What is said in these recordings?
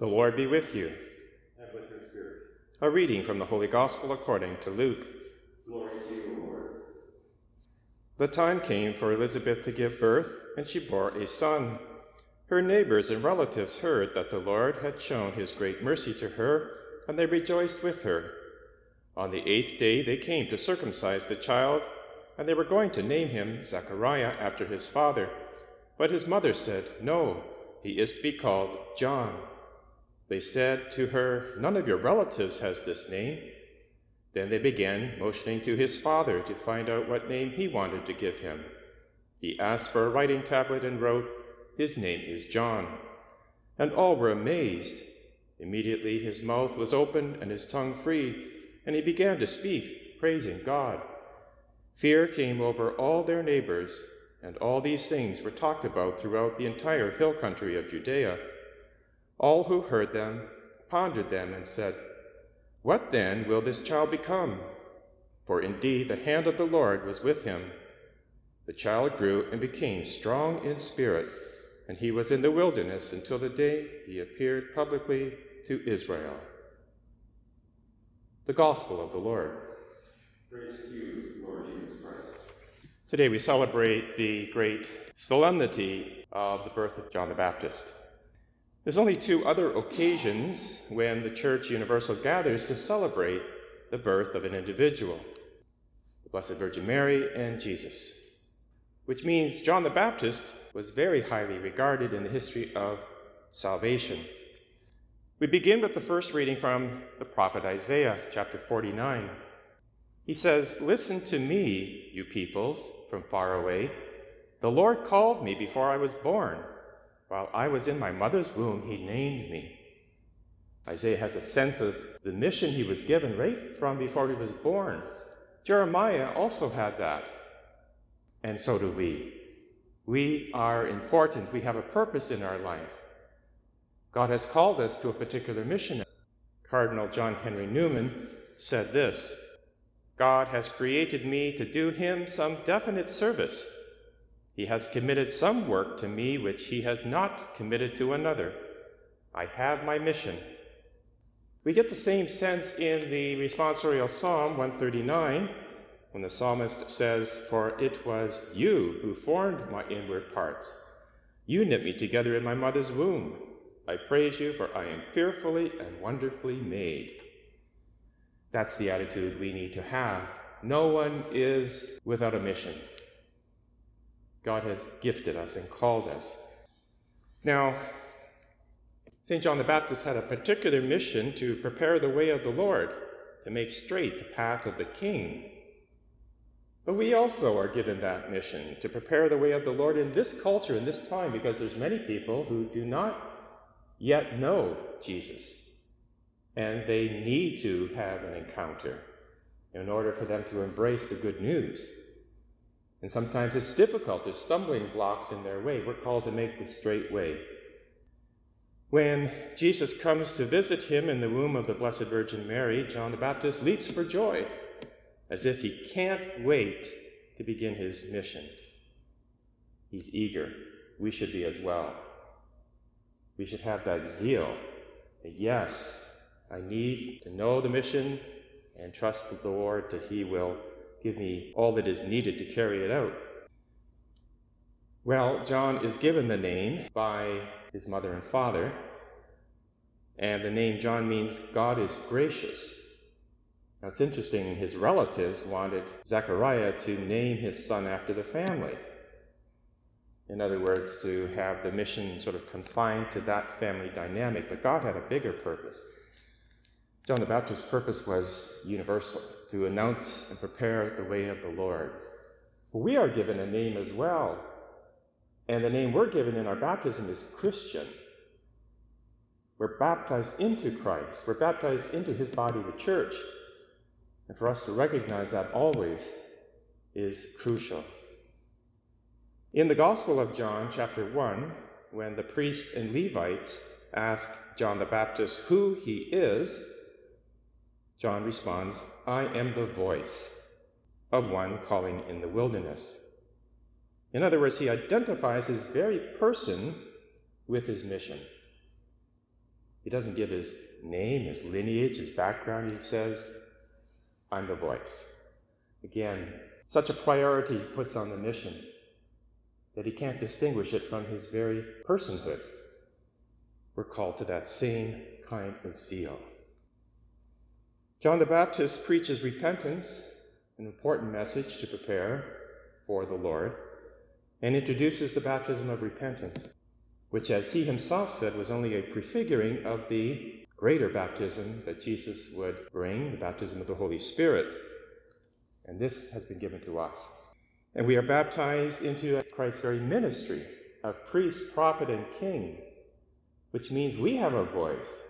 The Lord be with you. And with your spirit. A reading from the Holy Gospel according to Luke. Glory to you, Lord. The time came for Elizabeth to give birth, and she bore a son. Her neighbors and relatives heard that the Lord had shown his great mercy to her, and they rejoiced with her. On the eighth day they came to circumcise the child, and they were going to name him Zechariah after his father. But his mother said, No, he is to be called John. They said to her, None of your relatives has this name. Then they began motioning to his father to find out what name he wanted to give him. He asked for a writing tablet and wrote, His name is John. And all were amazed. Immediately his mouth was opened and his tongue freed, and he began to speak, praising God. Fear came over all their neighbors, and all these things were talked about throughout the entire hill country of Judea. All who heard them pondered them and said, What then will this child become? For indeed the hand of the Lord was with him. The child grew and became strong in spirit, and he was in the wilderness until the day he appeared publicly to Israel. The Gospel of the Lord. Praise to you, Lord Jesus Christ. Today we celebrate the great solemnity of the birth of John the Baptist. There's only two other occasions when the Church Universal gathers to celebrate the birth of an individual the Blessed Virgin Mary and Jesus, which means John the Baptist was very highly regarded in the history of salvation. We begin with the first reading from the prophet Isaiah, chapter 49. He says, Listen to me, you peoples from far away. The Lord called me before I was born. While I was in my mother's womb, he named me. Isaiah has a sense of the mission he was given right from before he was born. Jeremiah also had that. And so do we. We are important. We have a purpose in our life. God has called us to a particular mission. Cardinal John Henry Newman said this God has created me to do him some definite service. He has committed some work to me which he has not committed to another. I have my mission. We get the same sense in the responsorial Psalm 139 when the psalmist says, For it was you who formed my inward parts. You knit me together in my mother's womb. I praise you, for I am fearfully and wonderfully made. That's the attitude we need to have. No one is without a mission. God has gifted us and called us. Now, St. John the Baptist had a particular mission to prepare the way of the Lord, to make straight the path of the King. But we also are given that mission to prepare the way of the Lord in this culture, in this time, because there's many people who do not yet know Jesus. And they need to have an encounter in order for them to embrace the good news. And sometimes it's difficult, there's stumbling blocks in their way. We're called to make the straight way. When Jesus comes to visit him in the womb of the Blessed Virgin Mary, John the Baptist leaps for joy, as if he can't wait to begin his mission. He's eager. We should be as well. We should have that zeal. That yes, I need to know the mission and trust the Lord that He will give me all that is needed to carry it out. Well, John is given the name by his mother and father, and the name John means God is gracious. Now it's interesting, his relatives wanted Zechariah to name his son after the family. In other words, to have the mission sort of confined to that family dynamic, but God had a bigger purpose. John the Baptist's purpose was universal to announce and prepare the way of the Lord. We are given a name as well, and the name we're given in our baptism is Christian. We're baptized into Christ, we're baptized into his body, the church. And for us to recognize that always is crucial. In the Gospel of John, chapter 1, when the priests and Levites ask John the Baptist who he is, John responds, I am the voice of one calling in the wilderness. In other words, he identifies his very person with his mission. He doesn't give his name, his lineage, his background. He says, I'm the voice. Again, such a priority he puts on the mission that he can't distinguish it from his very personhood. We're called to that same kind of zeal. John the Baptist preaches repentance, an important message to prepare for the Lord, and introduces the baptism of repentance, which, as he himself said, was only a prefiguring of the greater baptism that Jesus would bring, the baptism of the Holy Spirit. And this has been given to us. And we are baptized into Christ's very ministry of priest, prophet, and king, which means we have a voice,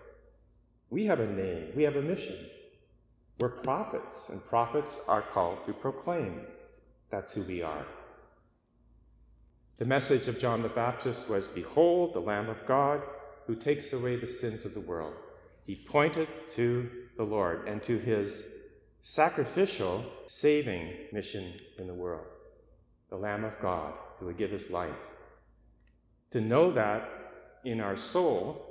we have a name, we have a mission. We're prophets, and prophets are called to proclaim. That's who we are. The message of John the Baptist was Behold, the Lamb of God who takes away the sins of the world. He pointed to the Lord and to his sacrificial saving mission in the world the Lamb of God who would give his life. To know that in our soul,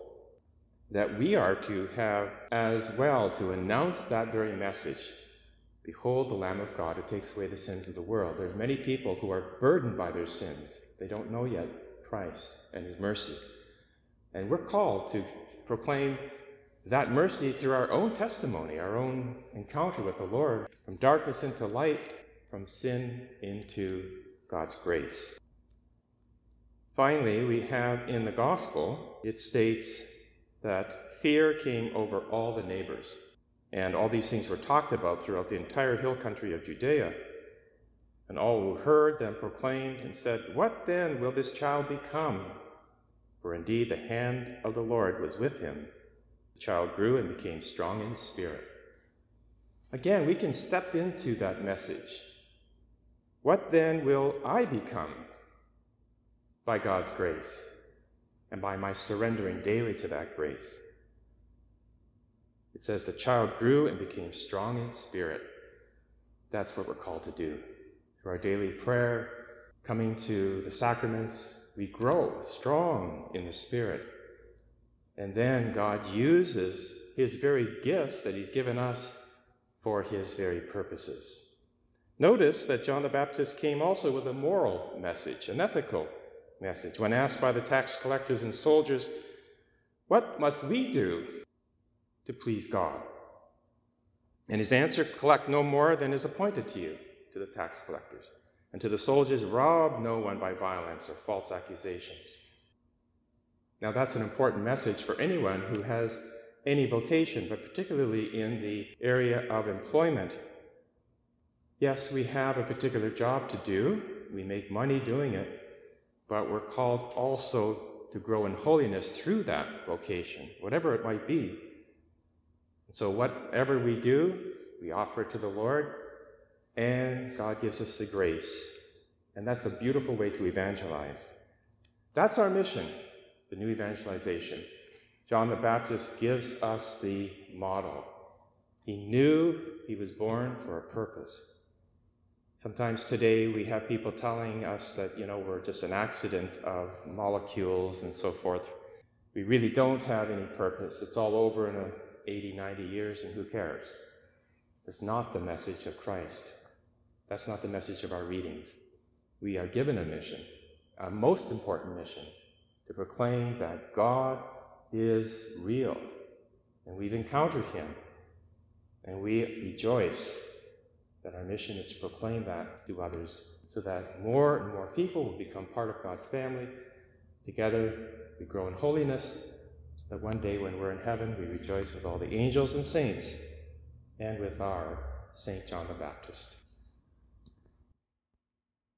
that we are to have as well to announce that very message. Behold the Lamb of God who takes away the sins of the world. There are many people who are burdened by their sins. They don't know yet Christ and his mercy. And we're called to proclaim that mercy through our own testimony, our own encounter with the Lord, from darkness into light, from sin into God's grace. Finally, we have in the gospel, it states that fear came over all the neighbors. And all these things were talked about throughout the entire hill country of Judea. And all who heard them proclaimed and said, What then will this child become? For indeed the hand of the Lord was with him. The child grew and became strong in spirit. Again, we can step into that message what then will I become by God's grace and by my surrendering daily to that grace? It says the child grew and became strong in spirit. That's what we're called to do. Through our daily prayer, coming to the sacraments, we grow strong in the spirit. And then God uses his very gifts that he's given us for his very purposes. Notice that John the Baptist came also with a moral message, an ethical message. When asked by the tax collectors and soldiers, What must we do to please God? And his answer, Collect no more than is appointed to you, to the tax collectors. And to the soldiers, Rob no one by violence or false accusations. Now, that's an important message for anyone who has any vocation, but particularly in the area of employment Yes, we have a particular job to do, we make money doing it, but we're called also to grow in holiness through that vocation, whatever it might be. And so, whatever we do, we offer it to the Lord, and God gives us the grace. And that's a beautiful way to evangelize. That's our mission, the new evangelization. John the Baptist gives us the model. He knew he was born for a purpose. Sometimes today we have people telling us that, you know, we're just an accident of molecules and so forth. We really don't have any purpose. It's all over in a 80, 90 years, and who cares? It's not the message of Christ. That's not the message of our readings. We are given a mission, a most important mission, to proclaim that God is real. And we've encountered him. And we rejoice that our mission is to proclaim that to others so that more and more people will become part of God's family. Together, we grow in holiness so that one day when we're in heaven, we rejoice with all the angels and saints and with our St. John the Baptist.